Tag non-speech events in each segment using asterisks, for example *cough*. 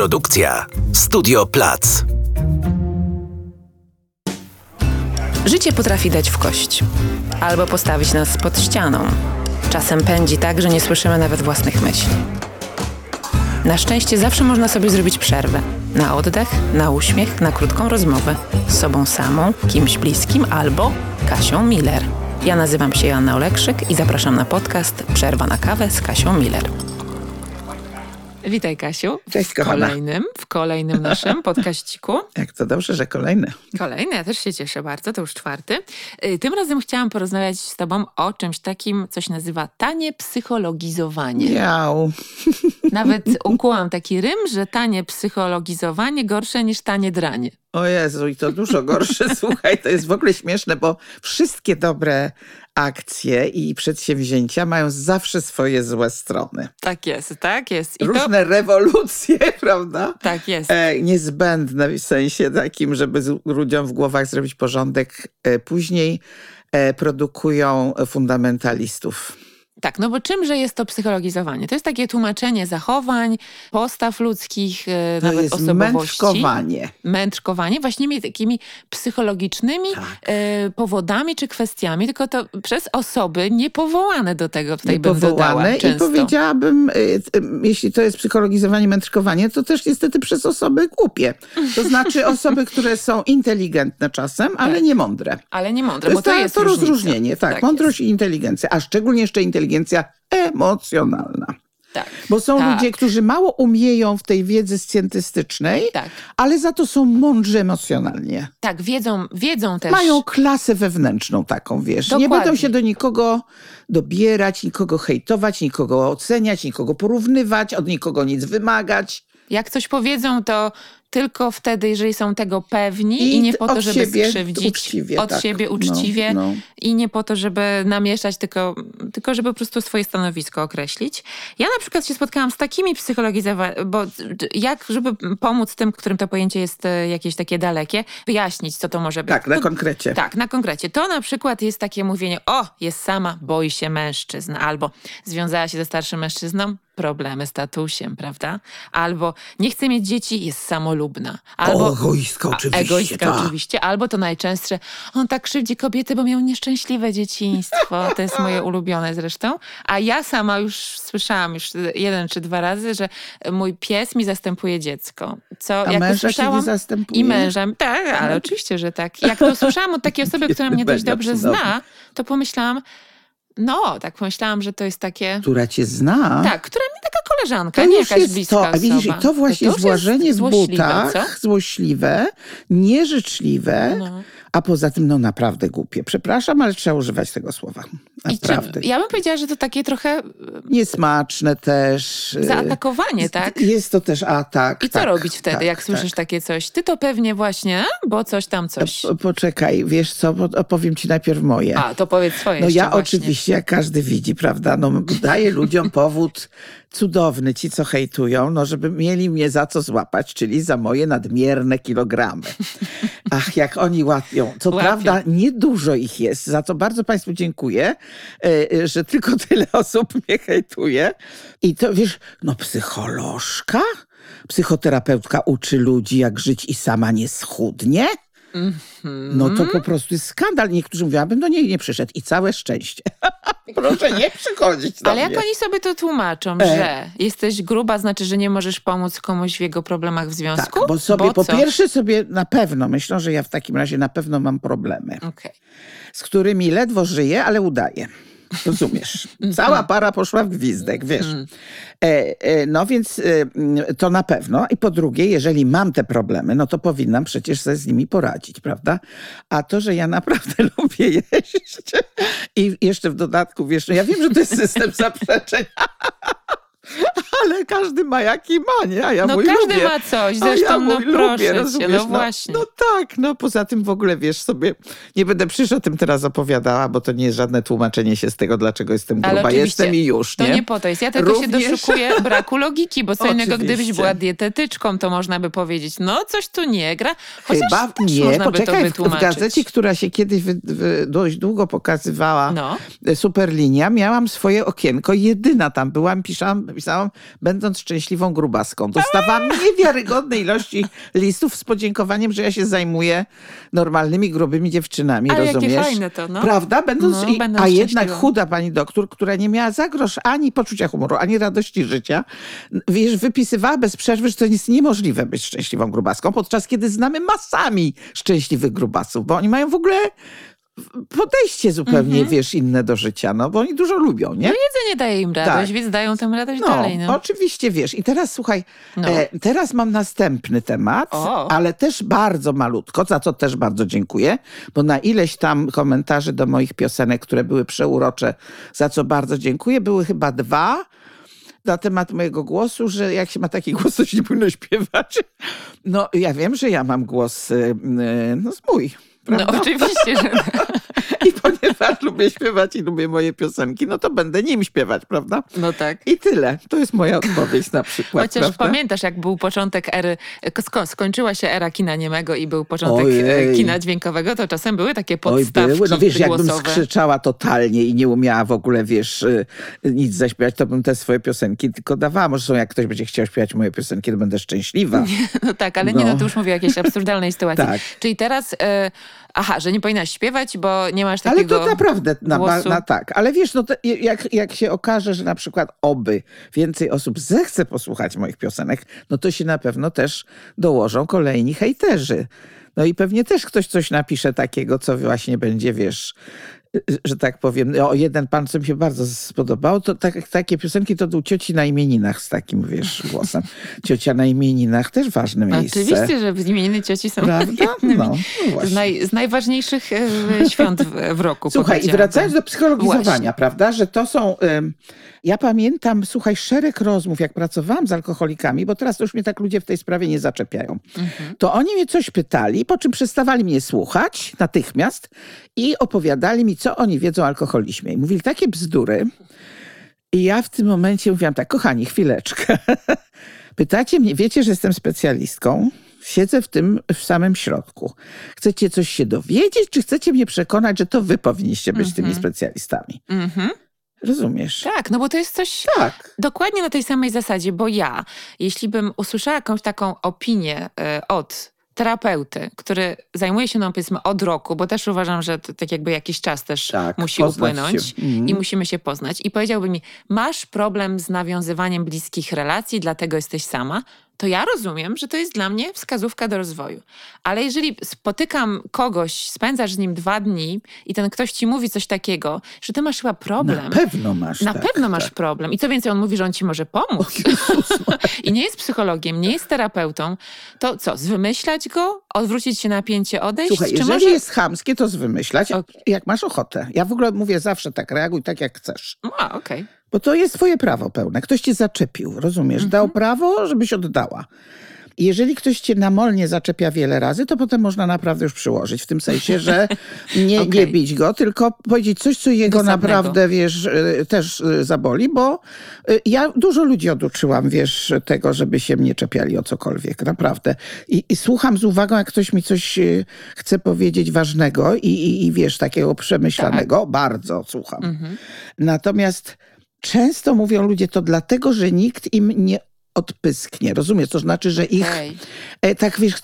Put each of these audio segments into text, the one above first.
Produkcja Studio Plac. Życie potrafi dać w kość albo postawić nas pod ścianą. Czasem pędzi tak, że nie słyszymy nawet własnych myśli. Na szczęście zawsze można sobie zrobić przerwę. Na oddech, na uśmiech, na krótką rozmowę z sobą samą, kimś bliskim albo Kasią Miller. Ja nazywam się Joanna Olekszyk i zapraszam na podcast Przerwa na kawę z Kasią Miller. Witaj Kasiu. Cześć, w kochana. kolejnym, w kolejnym naszym *laughs* podkaściku. Jak to dobrze, że kolejny. Kolejny, ja też się cieszę bardzo, to już czwarty. Y, Tym razem chciałam porozmawiać z Tobą o czymś takim, co się nazywa tanie psychologizowanie. Miał. *laughs* Nawet ukułam taki rym, że tanie psychologizowanie gorsze niż tanie dranie. O Jezu, i to dużo gorsze. *laughs* Słuchaj, to jest w ogóle śmieszne, bo wszystkie dobre akcje i przedsięwzięcia mają zawsze swoje złe strony. Tak jest, tak jest. I to, Różne rewolucje, *laughs* prawda? tak jest. E, niezbędne w sensie takim, żeby ludziom w głowach zrobić porządek. E, później e, produkują fundamentalistów. Tak, no bo czymże jest to psychologizowanie? To jest takie tłumaczenie zachowań, postaw ludzkich, e, To nawet jest osobowości. męczkowanie. męczkowanie właśnie takimi psychologicznymi Tak. e, powodami czy kwestiami, tylko to przez osoby niepowołane do tego tutaj bym dodała powołane i powiedziałabym, y, y, jeśli to jest psychologizowanie, mędrkowanie, to też niestety przez osoby głupie. To znaczy *laughs* osoby, które są inteligentne czasem, ale nie mądre. Ale nie mądre, To bo jest, to ta, jest to różnica. rozróżnienie, tak, mądrość i inteligencja, a szczególnie jeszcze inteligencja emocjonalna. Tak. Bo są Tak. ludzie, którzy mało umieją w tej wiedzy scjentystycznej, Tak. ale za to są mądrzy emocjonalnie. Tak, wiedzą, wiedzą też. Mają klasę wewnętrzną taką, wiesz. Nie Dokładnie. będą się do nikogo dobierać, nikogo hejtować, nikogo oceniać, nikogo porównywać, od nikogo nic wymagać. Jak coś powiedzą, to tylko wtedy, jeżeli są tego pewni i, I nie po to, żeby skrzywdzić. uczciwie, od tak. siebie No, uczciwie no. i nie po to, żeby namieszać, tylko, tylko żeby po prostu swoje stanowisko określić. Ja na przykład się spotkałam z takimi psychologizowanymi, bo jak, żeby pomóc tym, którym to pojęcie jest e, jakieś takie dalekie, wyjaśnić, co to może być. Tak, na To- konkrecie. tak, na konkrecie. To na przykład jest takie mówienie, o, jest sama, boi się mężczyzn, albo związała się ze starszym mężczyzną, problemy z tatusiem, prawda? Albo nie chce mieć dzieci, jest samolubna. Albo egoistka oczywiście. Egoistka tak. oczywiście. Albo to najczęstsze, on tak krzywdzi kobiety, bo miał nieszczęśliwe dzieciństwo. *laughs* To jest moje ulubione zresztą. A ja sama już słyszałam już jeden czy dwa razy, że mój pies mi zastępuje dziecko. Co A jak męża zastępuje? I męża, tak, ale oczywiście, że tak. Jak to usłyszałam od takiej osoby, która mnie dość dobrze zna, to pomyślałam, no, tak pomyślałam, że to jest takie... Która cię zna. Tak, która taka koleżanka, To nie jakaś jest bliska to, a widzisz, osoba. i to właśnie już jest włażenie w złośliwe, butach, co? złośliwe, nieżyczliwe, No. a poza tym no naprawdę głupie. Przepraszam, ale trzeba używać tego słowa. I czy, Naprawdę. ja bym powiedziała, że to takie trochę Niesmaczne też. y, zaatakowanie, tak? Jest to też atak. I co tak, robić wtedy, tak, jak słyszysz tak. takie coś? Ty to pewnie właśnie, bo coś tam coś. Po- Poczekaj, wiesz co, opowiem ci najpierw moje. A, to powiedz swoje No ja właśnie. oczywiście, jak każdy widzi, prawda, no daję ludziom powód cudowny, *laughs* ci co hejtują, no żeby mieli mnie za co złapać, czyli za moje nadmierne kilogramy. *laughs* Ach, jak oni łapią. Co Łapią. prawda niedużo ich jest, za co bardzo Państwu dziękuję, e, e, że tylko tyle *laughs* osób mnie hejtuje. I to wiesz, no psycholożka? Psychoterapeutka uczy ludzi, jak żyć i sama nie schudnie? Mhm. No to po prostu jest skandal. Niektórzy mówią, abym do niej nie przyszedł i całe szczęście. *laughs* Proszę nie przychodzić do Ale jak mnie. oni sobie to tłumaczą, E. że jesteś gruba, znaczy, że nie możesz pomóc komuś w jego problemach w Tak, związku? bo sobie po co? pierwsze sobie na pewno myślą, że ja w takim razie na pewno mam problemy, Okej. z którymi ledwo żyję, ale udaję. Rozumiesz? Cała para poszła w gwizdek, wiesz. E, e, no więc e, mm, to na pewno. I po drugie, jeżeli mam te problemy, no to powinnam przecież sobie z nimi poradzić, prawda? A to, że ja naprawdę *laughs* lubię jeść i jeszcze w dodatku, wiesz, no ja wiem, że to jest system zaprzeczeń. *laughs* Ale każdy ma jaki ma, nie? A ja No mój każdy lubię. ma coś, A zresztą ja no mój proszę lubię, cię, rozumiesz? no właśnie. No, tak, no poza tym w ogóle wiesz sobie, nie będę przyszła o tym teraz opowiadała, bo to nie jest żadne tłumaczenie się z tego, dlaczego jestem Ale gruba. Jestem i już, To nie? nie po to jest. Ja tylko się Również- doszukuję *laughs* braku logiki, bo co innego, gdybyś była dietetyczką, to można by powiedzieć, no coś tu nie gra. Chociaż Chyba nie, można by to poczekaj, w, w wytłumaczyć. gazecie, która się kiedyś wy, wy, dość długo pokazywała, No. e, Superlinia, miałam swoje okienko, jedyna tam byłam, pisałam, pisałam będąc szczęśliwą grubaską. Dostawałam niewiarygodne ilości listów z podziękowaniem, że ja się zajmuję normalnymi, grubymi dziewczynami, Ale rozumiesz? jakie fajne to, no. Prawda? Będąc, No, i, a jednak chuda pani doktor, która nie miała za grosz ani poczucia humoru, ani radości życia, wiesz, wypisywała bez przerwy, że to jest niemożliwe być szczęśliwą grubaską, podczas kiedy znamy masami szczęśliwych grubasów, bo oni mają w ogóle podejście zupełnie, wiesz, inne do życia, no bo oni dużo lubią, nie? No jedzenie daje im radość, Tak. więc dają tę radość No, dalej. No. oczywiście, wiesz. I teraz słuchaj, No. e, teraz mam następny temat, O. ale też bardzo malutko, za co też bardzo dziękuję, bo na ileś tam komentarzy do moich piosenek, które były przeurocze, za co bardzo dziękuję, były chyba dwa na temat mojego głosu, że jak się ma taki głos, to się nie powinno śpiewać. No, ja wiem, że ja mam głos, y, y, no, z no Prawda? oczywiście, że I ponieważ *laughs* lubię śpiewać i lubię moje piosenki, no to będę nim śpiewać, prawda? no tak. I tyle. To jest moja odpowiedź na przykład. Chociaż prawda? pamiętasz, jak był początek ery, sko skończyła się era kina niemego i był początek Ojej. e, kina dźwiękowego, to czasem były takie Oj, podstawki były. No wiesz, jakbym głosowe. skrzyczała totalnie i nie umiała w ogóle, wiesz, y, nic zaśpiewać, to bym te swoje piosenki tylko dawała. Może są, jak ktoś będzie chciał śpiewać moje piosenki, to będę szczęśliwa. *laughs* No tak, ale nie, No. no to już mówię o jakiejś absurdalnej sytuacji. *laughs* Tak. Czyli teraz, e, aha, że nie powinnaś śpiewać, bo nie masz Ale takiego to naprawdę na, głosu. na tak. Ale wiesz, no jak, jak się okaże, że na przykład oby więcej osób zechce posłuchać moich piosenek, no to się na pewno też dołożą kolejni hejterzy. No i pewnie też ktoś coś napisze takiego, co właśnie będzie, wiesz, że tak powiem. O, jeden pan, co mi się bardzo spodobał, to tak, takie piosenki to był cioci na imieninach z takim, wiesz, głosem. Ciocia na imieninach, też ważne miejsce. Oczywiście, że imieniny cioci są Prawda? No, no z, naj, z najważniejszych e, świąt w, w roku. Słuchaj, i wracając do psychologizowania, Właśnie. prawda, że to są... ym, ja pamiętam, słuchaj, szereg rozmów, jak pracowałam z alkoholikami, bo teraz już mnie tak ludzie w tej sprawie nie zaczepiają. Mhm. To oni mnie coś pytali, po czym przestawali mnie słuchać natychmiast i opowiadali mi, co oni wiedzą o alkoholizmie. I mówili takie bzdury. I ja w tym momencie mówiłam tak, kochani, chwileczkę. *laughs* Pytacie mnie, wiecie, że jestem specjalistką? Siedzę w tym w samym środku. Chcecie coś się dowiedzieć, czy chcecie mnie przekonać, że to wy powinniście być tymi specjalistami? Mhm. Rozumiesz? Tak, no bo to jest coś Tak. dokładnie na tej samej zasadzie, bo ja, jeśli bym usłyszała jakąś taką opinię e, od terapeuty, który zajmuje się nam powiedzmy od roku, bo też uważam, że to, tak jakby jakiś czas też Tak, musi upłynąć. Mhm. i musimy się poznać i powiedziałby mi, masz problem z nawiązywaniem bliskich relacji, dlatego jesteś sama, to ja rozumiem, że to jest dla mnie wskazówka do rozwoju. Ale jeżeli spotykam kogoś, spędzasz z nim dwa dni i ten ktoś ci mówi coś takiego, że ty masz chyba problem. Na pewno masz. Na tak, pewno masz tak. problem. I co więcej, on mówi, że on ci może pomóc. *laughs* I nie jest psychologiem, nie jest terapeutą. To co, zwymyślać go? Odwrócić się na pięcie, odejść? Słuchaj, Czy jeżeli może... jest chamskie, to zwymyślać, Okej. jak masz ochotę. Ja w ogóle mówię zawsze tak, reaguj tak, jak chcesz. A, okej. Bo to jest twoje prawo pełne. Ktoś cię zaczepił, rozumiesz? Dał Mhm. prawo, żebyś oddała. Jeżeli ktoś cię namolnie zaczepia wiele razy, to potem można naprawdę już przyłożyć. W tym sensie, że *laughs* nie, nie Okej. bić go, tylko powiedzieć coś, co jego naprawdę, wiesz, y, też y, zaboli, bo y, ja dużo ludzi oduczyłam, wiesz, tego, żeby się mnie czepiali o cokolwiek, naprawdę. I, i słucham z uwagą, jak ktoś mi coś chce powiedzieć ważnego i, i, i wiesz, takiego przemyślanego. Tak. Bardzo słucham. Mhm. Natomiast często mówią ludzie to dlatego, że nikt im nie odpysknie. Rozumiesz? To znaczy, że ich Okej. e, tak wiesz,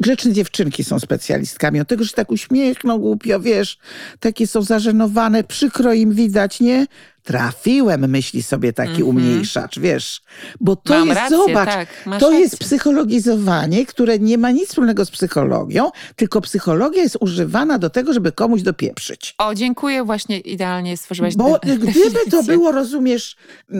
grzeczne dziewczynki są specjalistkami. Od tego, że tak uśmiechną głupio, wiesz, takie są zażenowane, przykro im widać, nie? Trafiłem, myśli sobie taki umniejszacz, wiesz. Bo to. Mam jest, rację, zobacz, tak, to jest rację. psychologizowanie, które nie ma nic wspólnego z psychologią, tylko psychologia jest używana do tego, żeby komuś dopieprzyć. O, dziękuję, właśnie idealnie stworzyłaś Bo de- gdyby to było, rozumiesz,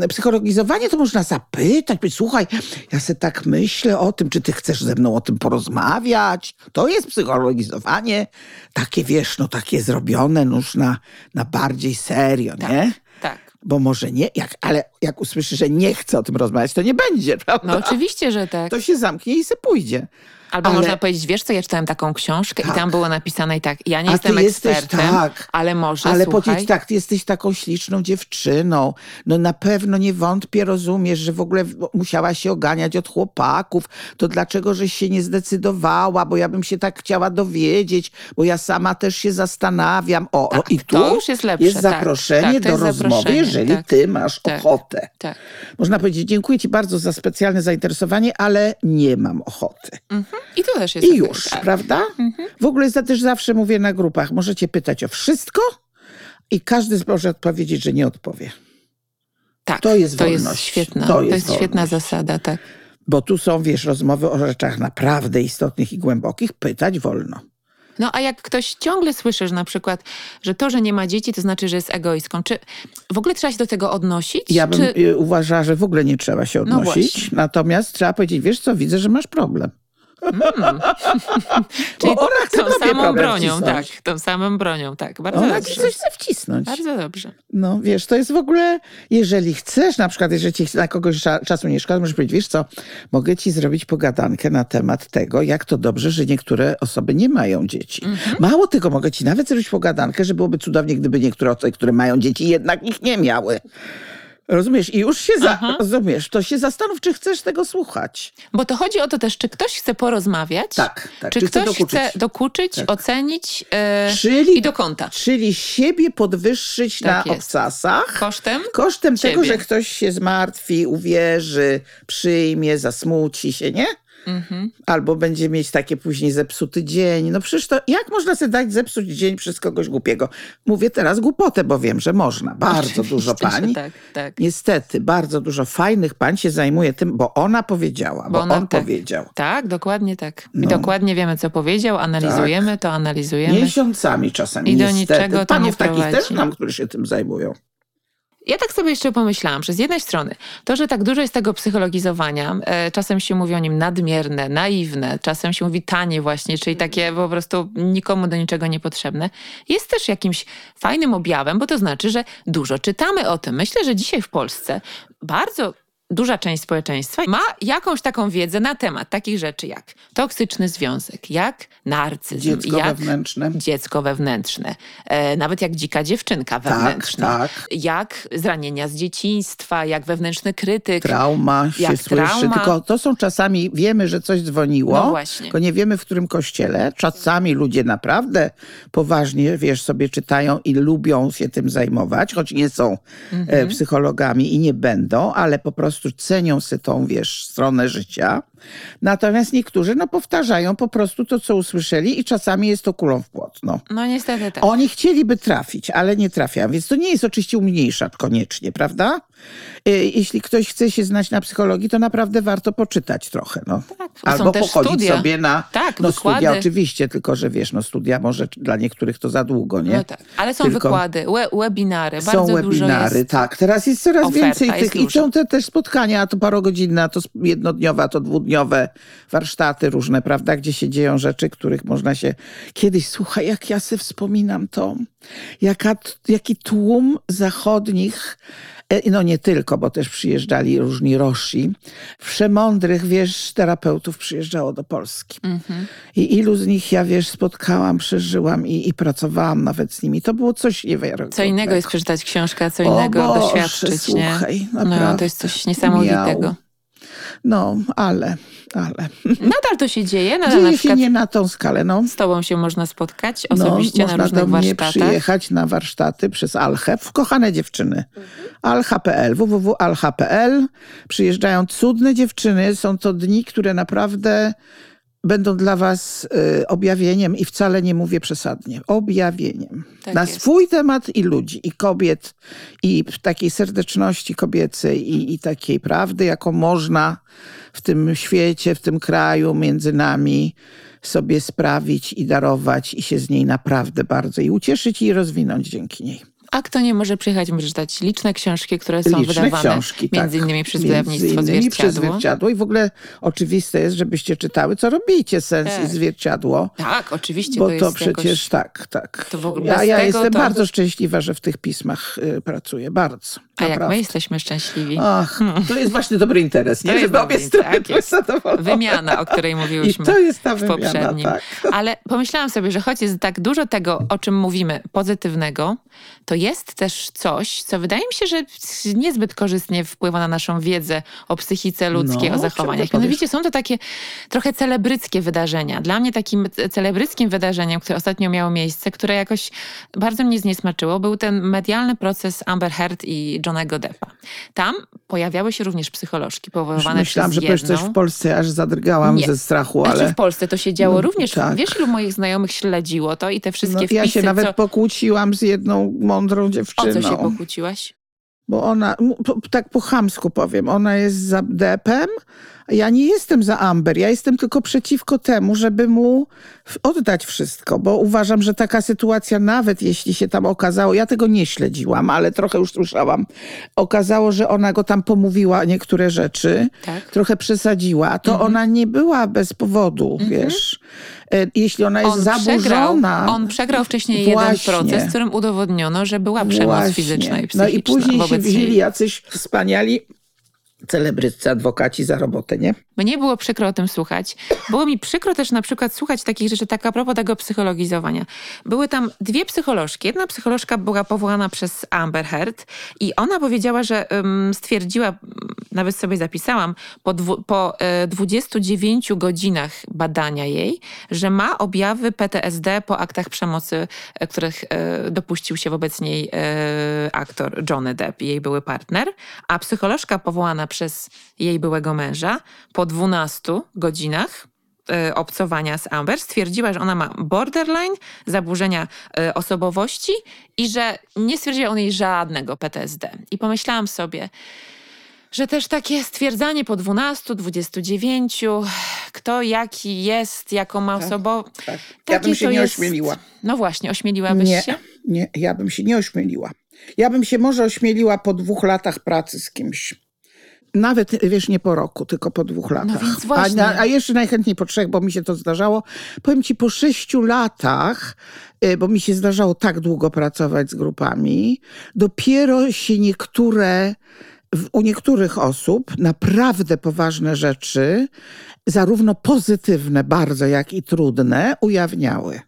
psychologizowanie, to można zapytać, być, słuchaj, ja se tak myślę o tym, czy ty chcesz ze mną o tym porozmawiać. To jest psychologizowanie, takie wiesz, no takie zrobione już na, na bardziej serio, nie? Bo może nie, jak, ale jak usłyszy, że nie chce o tym rozmawiać, to nie będzie, prawda? No oczywiście, że tak. To się zamknie i se pójdzie. Albo Ale- można powiedzieć, wiesz co, ja czytałem taką książkę i Tak. tam było napisane i tak, ja nie A jestem ty jesteś- ekspertem, tak. ale może, Ale słuchaj. tak, ty jesteś taką śliczną dziewczyną. No na pewno nie wątpię, rozumiesz, że w ogóle musiałaś się oganiać od chłopaków. To dlaczego, żeś się nie zdecydowała? Bo ja bym się tak chciała dowiedzieć, bo ja sama też się zastanawiam. O, Tak, o i tu to już jest lepsze, tak, zaproszenie tak, do jest rozmowy, zaproszenie, jeżeli tak, ty masz tak. ochotę. Tak. Można powiedzieć, dziękuję ci bardzo za specjalne zainteresowanie, ale nie mam ochoty. Mhm. I to też jest I już, tak. prawda? W ogóle za- też zawsze mówię na grupach, możecie pytać o wszystko i każdy może odpowiedzieć, że nie odpowie. Tak, To jest to jest wolność. świetna, To to jest jest, świetna zasada, tak. Bo tu są, wiesz, rozmowy o rzeczach naprawdę istotnych i głębokich. Pytać wolno. No a jak ktoś ciągle słyszy, że na przykład, że to, że nie ma dzieci, to znaczy, że jest egoistką, czy w ogóle trzeba się do tego odnosić? Ja bym czy... y, uważała, że w ogóle nie trzeba się No odnosić. właśnie. Natomiast trzeba powiedzieć, wiesz co, widzę, że masz problem. *laughs* Czyli Bo ona chce tą samą bronią, wcisnąć. tak, tą samą bronią, tak. Bardzo Ona dobrze. coś chce wcisnąć. Bardzo dobrze. No wiesz, to jest w ogóle, jeżeli chcesz, na przykład, jeżeli ci na kogoś cza- czasu nie szkoda, możesz powiedzieć, wiesz co, mogę ci zrobić pogadankę na temat tego, jak to dobrze, że niektóre osoby nie mają dzieci. Mhm. Mało tego, mogę ci nawet zrobić pogadankę, że byłoby cudownie, gdyby niektóre osoby, które mają dzieci, jednak ich nie miały. Rozumiesz? I już się, za, Aha. rozumiesz, to się zastanów, czy chcesz tego słuchać. Bo to chodzi o to też, czy ktoś chce porozmawiać, Tak, tak. czy, chce ktoś dokuczyć. chce dokuczyć, Tak. ocenić e, Czyli, i do kąta. czyli siebie podwyższyć Tak na jest. obcasach. Kosztem? Kosztem tego, Ciebie. że ktoś się zmartwi, uwierzy, przyjmie, zasmuci się, nie? Mhm. Albo będzie mieć takie później zepsuty dzień. No przecież to jak można sobie dać zepsuć dzień przez kogoś głupiego? Mówię teraz głupotę, bo wiem, że można. Bardzo Oczywiście, dużo *laughs* pań. Tak, tak. Niestety, bardzo dużo fajnych pań się zajmuje tym, bo ona powiedziała, bo, Bo ona on tak. powiedział. Tak, dokładnie tak. I No. dokładnie wiemy, co powiedział, analizujemy to, analizujemy. Miesiącami czasami, I do niestety. niczego to Panów nie takich też prowadzi. znam, którzy się tym zajmują. Ja tak sobie jeszcze pomyślałam, że z jednej strony to, że tak dużo jest tego psychologizowania, e, czasem się mówi o nim nadmierne, naiwne, czasem się mówi tanie właśnie, czyli takie po prostu nikomu do niczego niepotrzebne, jest też jakimś fajnym objawem, bo to znaczy, że dużo czytamy o tym. Myślę, że dzisiaj w Polsce bardzo duża część społeczeństwa ma jakąś taką wiedzę na temat takich rzeczy jak toksyczny związek, jak narcyzm, Dziecko jak wewnętrzne. dziecko wewnętrzne, e, nawet jak dzika dziewczynka Tak, wewnętrzna, tak. jak zranienia z dzieciństwa, jak wewnętrzny krytyk. Trauma się Jak słyszy, trauma. tylko to są czasami, wiemy, że coś dzwoniło, No właśnie. tylko nie wiemy w którym kościele. Czasami ludzie naprawdę poważnie, wiesz, sobie czytają i lubią się tym zajmować, choć nie są Mhm. e, psychologami i nie będą, ale po prostu cenią sobie tą, wiesz, stronę życia. Natomiast niektórzy, no, powtarzają po prostu to, co usłyszeli i czasami jest to kulą w płot, no. Niestety tak. Oni chcieliby trafić, ale nie trafiają, więc to nie jest oczywiście umniejsza koniecznie, prawda? Y, Jeśli ktoś chce się znać na psychologii, to naprawdę warto poczytać trochę. No. Tak, bo są Albo pochodzić studia. sobie na Tak, no, wykłady. studia oczywiście, tylko że wiesz, no studia może dla niektórych to za długo, nie? No tak. Ale są Tylko- wykłady, we, webinary, Są bardzo dużo webinary, jest. tak. Teraz jest coraz Oferta więcej tych. I są te też spotkania, a to parogodzinne, a to jednodniowe, a to dwudniowe, warsztaty różne, prawda, gdzie się dzieją rzeczy, których można się... Kiedyś, słuchaj, jak ja sobie wspominam to, jaka, jaki tłum zachodnich e, no nie tylko, bo też przyjeżdżali różni roshi, przemądrych, wiesz, terapeutów przyjeżdżało do Polski. Mhm. I ilu z nich ja, wiesz, spotkałam, przeżyłam i, i pracowałam nawet z nimi. To było coś niewiarygodnego. Co innego jest przeczytać książkę, a co O innego Boże, doświadczyć, nie? słuchaj, No, naprawdę. to jest coś niesamowitego. Miał. No, ale, ale. Nadal to się dzieje, nadal na Dzieje się przykład nie na tą skalę, no. z tobą się można spotkać no osobiście na można różnych do mnie warsztatach. przyjechać na warsztaty przez Alchę, w kochane dziewczyny. Alcha.pl, www.alcha.pl. Przyjeżdżają cudne dziewczyny. Są to dni, które naprawdę będą dla was y, objawieniem i wcale nie mówię przesadnie. Objawieniem. Tak na jest. swój temat i ludzi, i kobiet, i takiej serdeczności kobiecej, i, i takiej prawdy, jaką można w tym świecie, w tym kraju, między nami sobie sprawić i darować i się z niej naprawdę bardzo i ucieszyć i rozwinąć dzięki niej. A kto nie może przyjechać, może czytać liczne książki, które są Liczne wydawane książki, między tak. innymi przez wydawnictwo innymi przez Zwierciadło. zwierciadło. I w ogóle oczywiste jest, żebyście czytały, co robicie, sens Tak. i zwierciadło. Tak, oczywiście Bo to to, przecież jakoś... tak, tak. to w ogóle ja ja tego jestem to- bardzo szczęśliwa, że w tych pismach y, pracuję. Bardzo. A jak naprawdę. my jesteśmy szczęśliwi. Ach, to jest właśnie dobry interes, nie? To jest Żeby obie strony były zadowolone. Wymiana, o której mówiłyśmy I to jest ta w wymiana, poprzednim. tak. Ale pomyślałam sobie, że choć jest tak dużo tego, o czym mówimy, pozytywnego, to jest też coś, co wydaje mi się, że niezbyt korzystnie wpływa na naszą wiedzę o psychice ludzkiej, No, o zachowaniach. Mianowicie są to takie trochę celebryckie wydarzenia. Dla mnie takim celebryckim wydarzeniem, które ostatnio miało miejsce, które jakoś bardzo mnie zniesmaczyło, był ten medialny proces Amber Heard i Johnego Deppa. Tam pojawiały się również psycholożki powoływane Myślałam, przez że powiesz coś w Polsce, aż zadrgałam Nie. ze strachu, Znaczy ale w Polsce to się działo No, również. tak. Wiesz, ilu moich znajomych śledziło to i te wszystkie no, wpisy, ja się nawet co... pokłóciłam z jedną mądrą O dziewczyną. co się pokłóciłaś? Bo ona, tak po chamsku powiem, ona jest za Depem, ja nie jestem za Amber. Ja jestem tylko przeciwko temu, żeby mu oddać wszystko, bo uważam, że taka sytuacja, nawet jeśli się tam okazało, ja tego nie śledziłam, ale trochę już słyszałam, okazało, że ona go tam pomówiła niektóre rzeczy, Tak. trochę przesadziła, to ona nie była bez powodu, wiesz. E, Jeśli ona jest On przegrał, zaburzona... on przegrał wcześniej jeden Właśnie. proces, w którym udowodniono, że była przemoc Właśnie. fizyczna i psychiczna No i później się wzięli jacyś wspaniali celebryccy, adwokaci za robotę, nie? Mnie było przykro o tym słuchać. Było mi przykro też na przykład słuchać takich rzeczy, tak a propos tego psychologizowania. Były tam dwie psycholożki. Jedna psycholożka była powołana przez Amber Heard i ona powiedziała, że ym, stwierdziła, nawet sobie zapisałam, po, dwu, po e, 29 godzinach badania jej, że ma objawy PTSD po aktach przemocy, e, których e, dopuścił się wobec niej e, aktor Johnny Depp, jej były partner, a psycholożka powołana przez jej byłego męża po 12 godzinach e, obcowania z Amber stwierdziła, że ona ma borderline, zaburzenia e, osobowości i że nie stwierdziła u niej żadnego PTSD. I pomyślałam sobie, że też takie stwierdzanie po 12, 29, kto jaki jest, jaką ma osobą. Tak. Ja bym się nie jest- ośmieliła. No właśnie, ośmieliłabyś Nie, się? nie, ja bym się nie ośmieliła. Ja bym się może ośmieliła po dwóch latach pracy z kimś. Nawet, wiesz, nie po roku, tylko po dwóch latach. No więc właśnie. A, a jeszcze najchętniej po trzech, bo mi się to zdarzało. Powiem ci, po sześciu latach, y, bo mi się zdarzało tak długo pracować z grupami, dopiero się niektóre, u niektórych osób naprawdę poważne rzeczy, zarówno pozytywne bardzo, jak i trudne, ujawniały.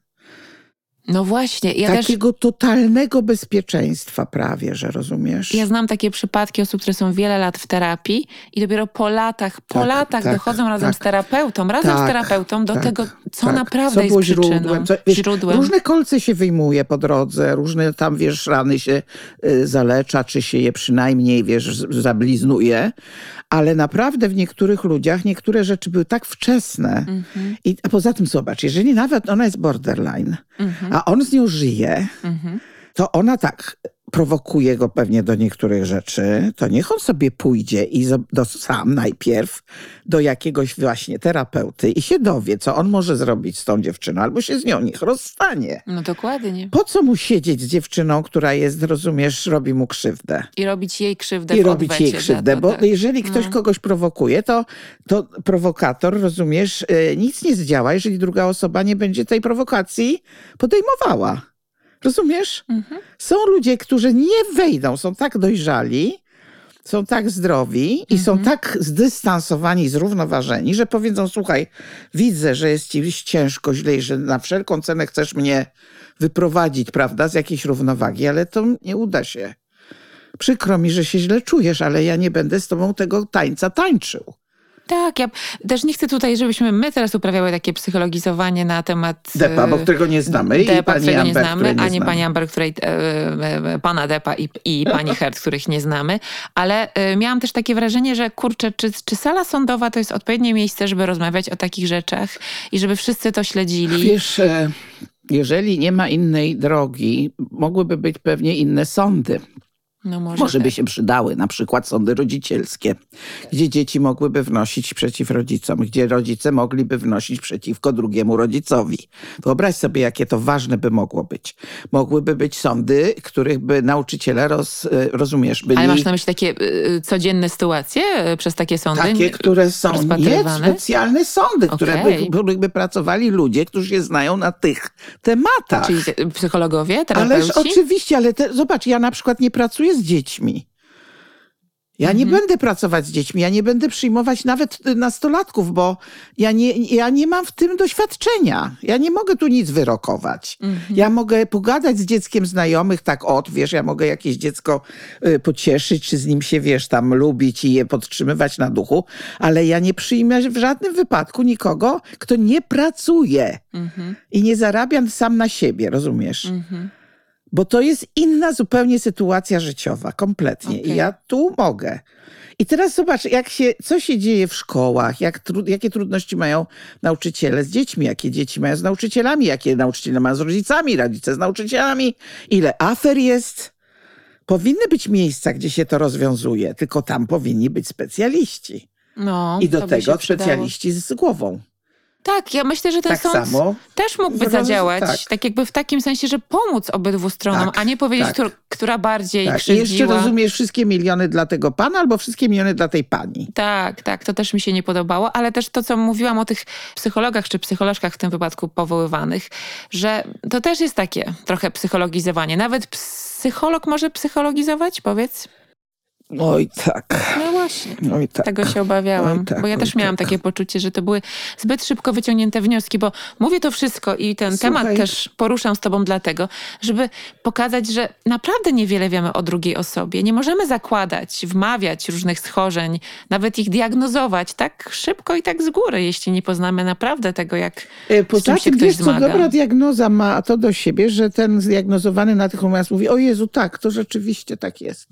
No właśnie, ja też... Takiego totalnego bezpieczeństwa prawie, że rozumiesz? Ja znam takie przypadki osób, które są wiele lat w terapii i dopiero po latach, po Tak, latach tak, dochodzą razem tak. z terapeutą, razem z Tak, terapeutą do tak, tego, co tak. naprawdę co jest przyczyną, źródłem. Co, wiesz, źródłem. Różne kolce się wyjmuje po drodze, różne tam, wiesz, rany się y, zalecza, czy się je przynajmniej, wiesz, zabliznuje, ale naprawdę w niektórych ludziach niektóre rzeczy były tak wczesne. Mhm, I a poza tym zobacz, jeżeli nawet ona jest borderline, mhm, a on z nią żyje, mhm. to ona tak prowokuje go pewnie do niektórych rzeczy, to niech on sobie pójdzie i do, sam najpierw do jakiegoś właśnie terapeuty i się dowie, co on może zrobić z tą dziewczyną, albo się z nią niech rozstanie. No dokładnie. Po co mu siedzieć z dziewczyną, która jest, rozumiesz, robi mu krzywdę? I robić jej krzywdę I robić jej krzywdę, to, bo tak. jeżeli ktoś No. kogoś prowokuje, to, to prowokator, rozumiesz, y, nic nie zdziała, jeżeli druga osoba nie będzie tej prowokacji podejmowała. Rozumiesz? Mhm. Są ludzie, którzy nie wejdą, są tak dojrzali, są tak zdrowi i są Mhm. tak zdystansowani, zrównoważeni, że powiedzą: Słuchaj, widzę, że jest ci ciężko, źle i że na wszelką cenę chcesz mnie wyprowadzić, prawda, z jakiejś równowagi, ale to nie uda się. Przykro mi, że się źle czujesz, ale ja nie będę z tobą tego tańca tańczył. Tak, ja też nie chcę tutaj, żebyśmy my teraz uprawiały takie psychologizowanie na temat... Depa, bo e, którego nie znamy, i Depa, pani którego nie Amber, znamy, której nie ani znamy. pani Amber, której, e, e, pana Depa i, i pani *laughs* Heard, których nie znamy, ale e, miałam też takie wrażenie, że kurczę, czy, czy sala sądowa to jest odpowiednie miejsce, żeby rozmawiać o takich rzeczach i żeby wszyscy to śledzili? Wiesz, e, jeżeli nie ma innej drogi, mogłyby być pewnie inne sądy. No może, Może by się przydały na przykład sądy rodzicielskie, gdzie dzieci mogłyby wnosić przeciw rodzicom, gdzie rodzice mogliby wnosić przeciwko drugiemu rodzicowi. Wyobraź sobie, jakie to ważne by mogło być. Mogłyby być sądy, których by nauczyciele, roz, rozumiesz, byli Ale masz na myśli takie y, codzienne sytuacje y, przez takie sądy? takie, które są nie specjalne sądy, które Okej. by, by, by pracowali ludzie, którzy się znają na tych tematach. Czyli psychologowie, Ależ terapeuci? oczywiście, ale te, zobacz, ja na przykład nie pracuję z dziećmi. Ja nie Mhm. będę pracować z dziećmi, ja nie będę przyjmować nawet nastolatków, bo ja nie, ja nie mam w tym doświadczenia. Ja nie mogę tu nic wyrokować. Mhm. Ja mogę pogadać z dzieckiem znajomych, tak od, wiesz, ja mogę jakieś dziecko y, pocieszyć, czy z nim się, wiesz, tam lubić i je podtrzymywać na duchu, ale ja nie przyjmę w żadnym wypadku nikogo, kto nie pracuje Mhm, i nie zarabia sam na siebie, rozumiesz? mhm. Bo to jest inna zupełnie sytuacja życiowa, kompletnie. Okej. I ja tu mogę. I teraz zobacz, jak się, co się dzieje w szkołach, jak tru, jakie trudności mają nauczyciele z dziećmi, jakie dzieci mają z nauczycielami, jakie nauczyciele mają z rodzicami, rodzice z nauczycielami, ile afer jest. Powinny być miejsca, gdzie się to rozwiązuje, tylko tam powinni być specjaliści. No, I do tego specjaliści z głową. Tak, ja myślę, że ten Tak sąd samo też mógłby zadziałać, tak. tak. jakby w takim sensie, że pomóc obydwu stronom, Tak, a nie powiedzieć, tak. któr- która bardziej Tak. I jeszcze krzywdziła. rozumiesz wszystkie miliony dla tego pana albo wszystkie miliony dla tej pani. Tak, tak, to też mi się nie podobało, ale też to, co mówiłam o tych psychologach czy psycholożkach w tym wypadku powoływanych, że to też jest takie trochę psychologizowanie. Nawet psycholog może psychologizować, powiedz? Oj tak, No właśnie. oj tak. Tego się obawiałam, Oj tak, bo ja też miałam tak. takie poczucie, że to były zbyt szybko wyciągnięte wnioski, bo mówię to wszystko i ten Słuchaj. temat też poruszam z tobą dlatego, żeby pokazać, że naprawdę niewiele wiemy o drugiej osobie. Nie możemy zakładać, wmawiać różnych schorzeń, nawet ich diagnozować tak szybko i tak z góry, jeśli nie poznamy naprawdę tego, jak E, Poza czym się tym, ktoś wiesz co, zmaga. dobra diagnoza ma to do siebie, że ten zdiagnozowany natychmiast mówi, o Jezu, tak, to rzeczywiście tak jest.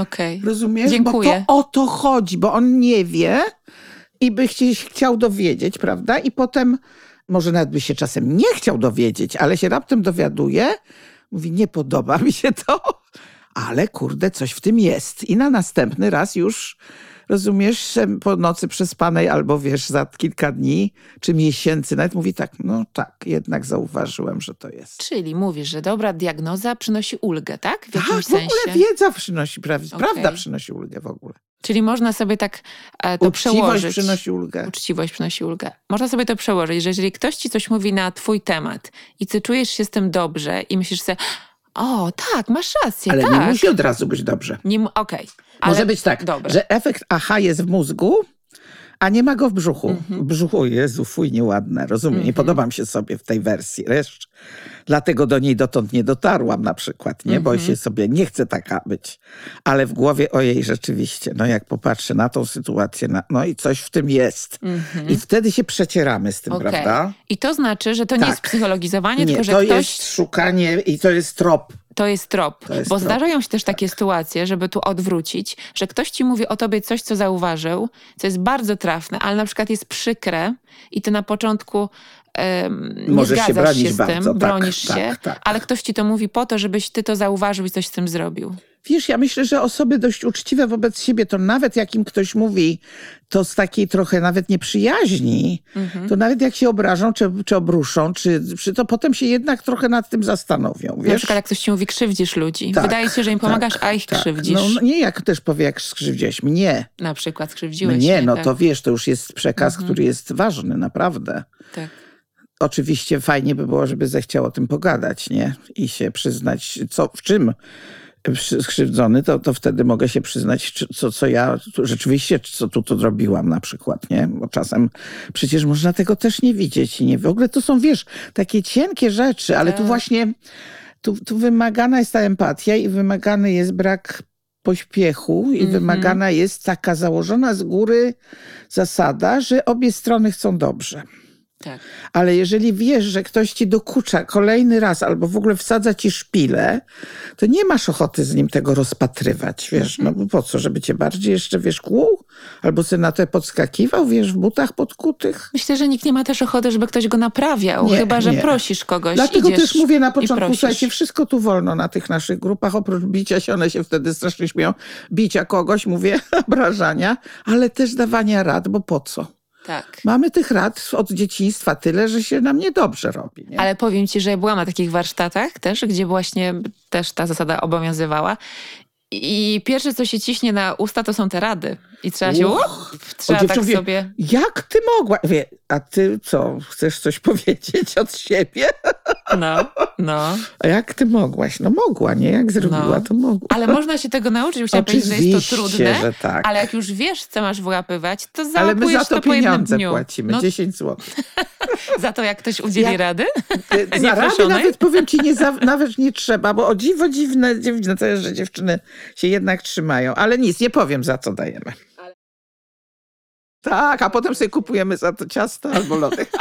Okej. Rozumiesz? Dziękuję. Bo to o to chodzi, bo on nie wie i by chciał dowiedzieć, prawda? I potem, może nawet by się czasem nie chciał dowiedzieć, ale się raptem dowiaduje, mówi, nie podoba mi się to, *laughs* ale kurde, coś w tym jest. I na następny raz już, rozumiesz, po nocy przespanej albo wiesz, za kilka dni czy miesięcy nawet mówi tak, no tak, jednak zauważyłem, że to jest. Czyli mówisz, że dobra diagnoza przynosi ulgę, tak? W Tak, jakimś w ogóle wiedza przynosi, praw- Okej. prawda przynosi ulgę w ogóle. Czyli można sobie tak e, to Uczciwość przełożyć. przynosi ulgę. Uczciwość przynosi ulgę. Można sobie to przełożyć, że jeżeli ktoś ci coś mówi na twój temat i ty czujesz się z tym dobrze i myślisz sobie, o tak, masz rację, Ale tak. nie musi od razu być dobrze. Nie mu- Okej. ale- Może być tak, Dobra. że efekt aha jest w mózgu, a nie ma go w brzuchu. Mhm. W brzuchu, Jezu, fuj, nieładne, rozumiem, nie podoba mi się sobie w tej wersji. Wiesz? Dlatego do niej dotąd nie dotarłam na przykład, nie? Bo Mhm. się sobie, nie chcę taka być. Ale w głowie, ojej, rzeczywiście, no jak popatrzę na tą sytuację, na, no i coś w tym jest. I wtedy się przecieramy z tym, Mhm. Okej. prawda? I to znaczy, że to nie Tak. jest psychologizowanie, Nie, tylko że to ktoś jest szukanie i to jest trop. To jest trop. To jest Bo trop. zdarzają się też takie sytuacje, żeby tu odwrócić, że ktoś ci mówi o tobie coś, co zauważył, co jest bardzo trafne, ale na przykład jest przykre i ty na początku nie Możesz się bronić się bardzo, tym, tak, bronisz tak, się, tak. ale ktoś ci to mówi po to, żebyś ty to zauważył i coś z tym zrobił. Wiesz, ja myślę, że osoby dość uczciwe wobec siebie, to nawet jak im ktoś mówi to z takiej trochę nawet nieprzyjaźni, Mhm. to nawet jak się obrażą, czy, czy obruszą, czy, czy to potem się jednak trochę nad tym zastanowią, Na wiesz? przykład jak ktoś ci mówi, krzywdzisz ludzi. Tak, Wydaje się, że im pomagasz, tak, a ich tak. krzywdzisz. No, no nie jak też powie, jak skrzywdziłeś mnie. Na przykład skrzywdziłeś Mnie, mnie, no tak, to wiesz, to już jest przekaz, Mhm. który jest ważny, naprawdę. tak. Oczywiście fajnie by było, żeby zechciał o tym pogadać, nie? I się przyznać, co, w czym skrzywdzony, to, to wtedy mogę się przyznać, czy- co, co ja tu, rzeczywiście, co tu zrobiłam na przykład, nie? Bo czasem przecież można tego też nie widzieć i nie, w ogóle to są, wiesz, takie cienkie rzeczy, ale tu Tak. właśnie, tu, tu wymagana jest ta empatia i wymagany jest brak pośpiechu i Mhm. wymagana jest taka założona z góry zasada, że obie strony chcą dobrze. Tak. Ale jeżeli wiesz, że ktoś ci dokucza kolejny raz albo w ogóle wsadza ci szpilę, to nie masz ochoty z nim tego rozpatrywać, wiesz, no bo po co, żeby cię bardziej jeszcze, wiesz, kłuł? Albo sobie na to podskakiwał, wiesz, w butach podkutych? Myślę, że nikt nie ma też ochoty, żeby ktoś go naprawiał, Nie, chyba że nie. prosisz kogoś. Dlatego też mówię na początku, słuchajcie, wszystko tu wolno na tych naszych grupach, oprócz bicia się, one się wtedy strasznie śmieją, bicia kogoś, mówię, *laughs* obrażania, ale też dawania rad, bo po co? Tak. Mamy tych rad od dzieciństwa tyle, że się nam niedobrze robi. Nie? Ale powiem ci, że byłam na takich warsztatach też, gdzie właśnie też ta zasada obowiązywała. I pierwsze, co się ciśnie na usta, to są te rady. I trzeba się. Uch. Trzeba tak dziewczyno, sobie. Jak ty mogła? Wie, a ty co, chcesz coś powiedzieć od siebie? No, no. A jak ty mogłaś? No mogła, nie? Jak zrobiła, No. to mogła. Ale można się tego nauczyć, bo chciałam powiedzieć, że jest to Oczywiście, trudne. że tak. Ale jak już wiesz, co masz wyłapywać, to Ale załapujesz my za to, jednym pieniądze dniu. płacimy, No, 10 zł. *laughs* za to, jak ktoś udzieli Jak- rady? *laughs* Za rady nawet powiem ci, nie za, nawet nie trzeba, bo o dziwo dziwne, dziwne to jest, że dziewczyny się jednak trzymają. Ale nic, nie powiem za co dajemy. Tak, a potem sobie kupujemy za to ciasto albo lody. *laughs*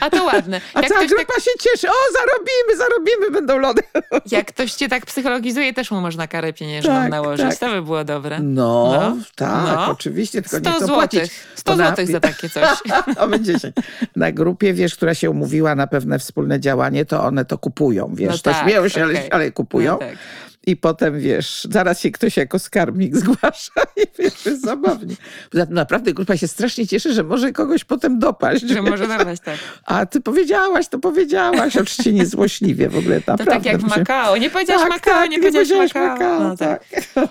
A to ładne. A Jak cała ktoś, tak, grupa się cieszy. O, zarobimy, zarobimy, będą lody. *laughs* jak ktoś cię tak psychologizuje, też mu można karę pieniężną Tak, nałożyć. tak. To by było dobre. No, No, tak, no. oczywiście, tylko nie 100 chcą złotych. płacić. 100 Bo na- złotych za takie coś. *laughs* Mamy 10. Na grupie, wiesz, która się umówiła na pewne wspólne działanie, to one to kupują, wiesz. No to tak, śmieją się, ale, okej. ale kupują. No tak. I potem, wiesz, zaraz się ktoś jako skarbnik *laughs* zgłasza i wiesz, jest zabawnie. Poza tym naprawdę grupa się strasznie cieszy, że może kogoś potem dopaść. Że może dawać tak. A ty powiedziałaś, to powiedziałaś. Oczywiście niezłośliwie w ogóle, To naprawdę. tak jak w Makao. Nie powiedziałaś Tak, Makao, tak, nie powiedziałaś Makao. Makao, No, tak. tak.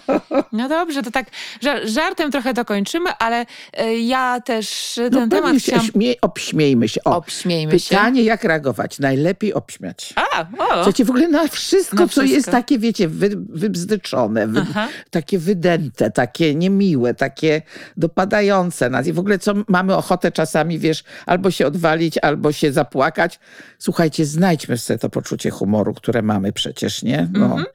no dobrze, to tak ża- żartem trochę to kończymy, ale e, ja też No ten pewnie temat się chciałam... śmie- obśmiejmy się. O, Obśmiejmy się. pytanie, jak reagować? Najlepiej obśmiać. A, o, Słuchajcie, w ogóle na wszystko, Na co wszystko. jest takie, wiecie, wy, wybzdyczone, wy, takie wydęte, takie niemiłe, takie dopadające nas. I w ogóle co mamy ochotę czasami, wiesz, albo się odwalić, albo się zapłakać. Słuchajcie, znajdźmy sobie to poczucie humoru, które mamy przecież, nie? No. Mhm.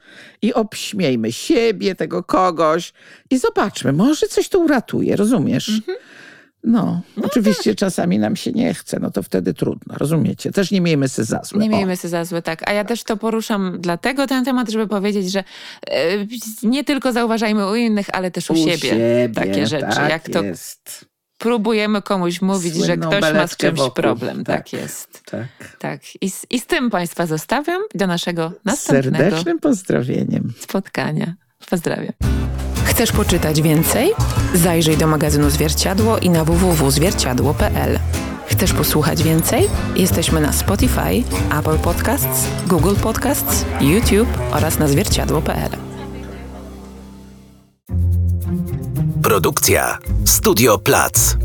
I obśmiejmy siebie, tego kogoś i zobaczmy, może coś to uratuje, rozumiesz? Mhm. No, oczywiście czasami nam się nie chce, no to wtedy trudno, rozumiecie? Też nie miejmy się za złe. Nie O. miejmy się za złe, tak. A ja też to poruszam dlatego ten temat, żeby powiedzieć, że e, nie tylko zauważajmy u innych, ale też u, siebie, takie rzeczy. Tak jak to jest. próbujemy komuś mówić, że Słynną ktoś ma z czymś wokół. problem. Tak, Tak. jest. Tak. Tak. I z, I z tym Państwa zostawiam do naszego następnego Serdecznym pozdrowieniem. spotkania. Pozdrawiam. Chcesz poczytać więcej? Zajrzyj do magazynu Zwierciadło i na www.zwierciadło.pl. Chcesz posłuchać więcej? Jesteśmy na Spotify, Apple Podcasts, Google Podcasts, YouTube oraz na zwierciadło.pl. Produkcja Studio Plac.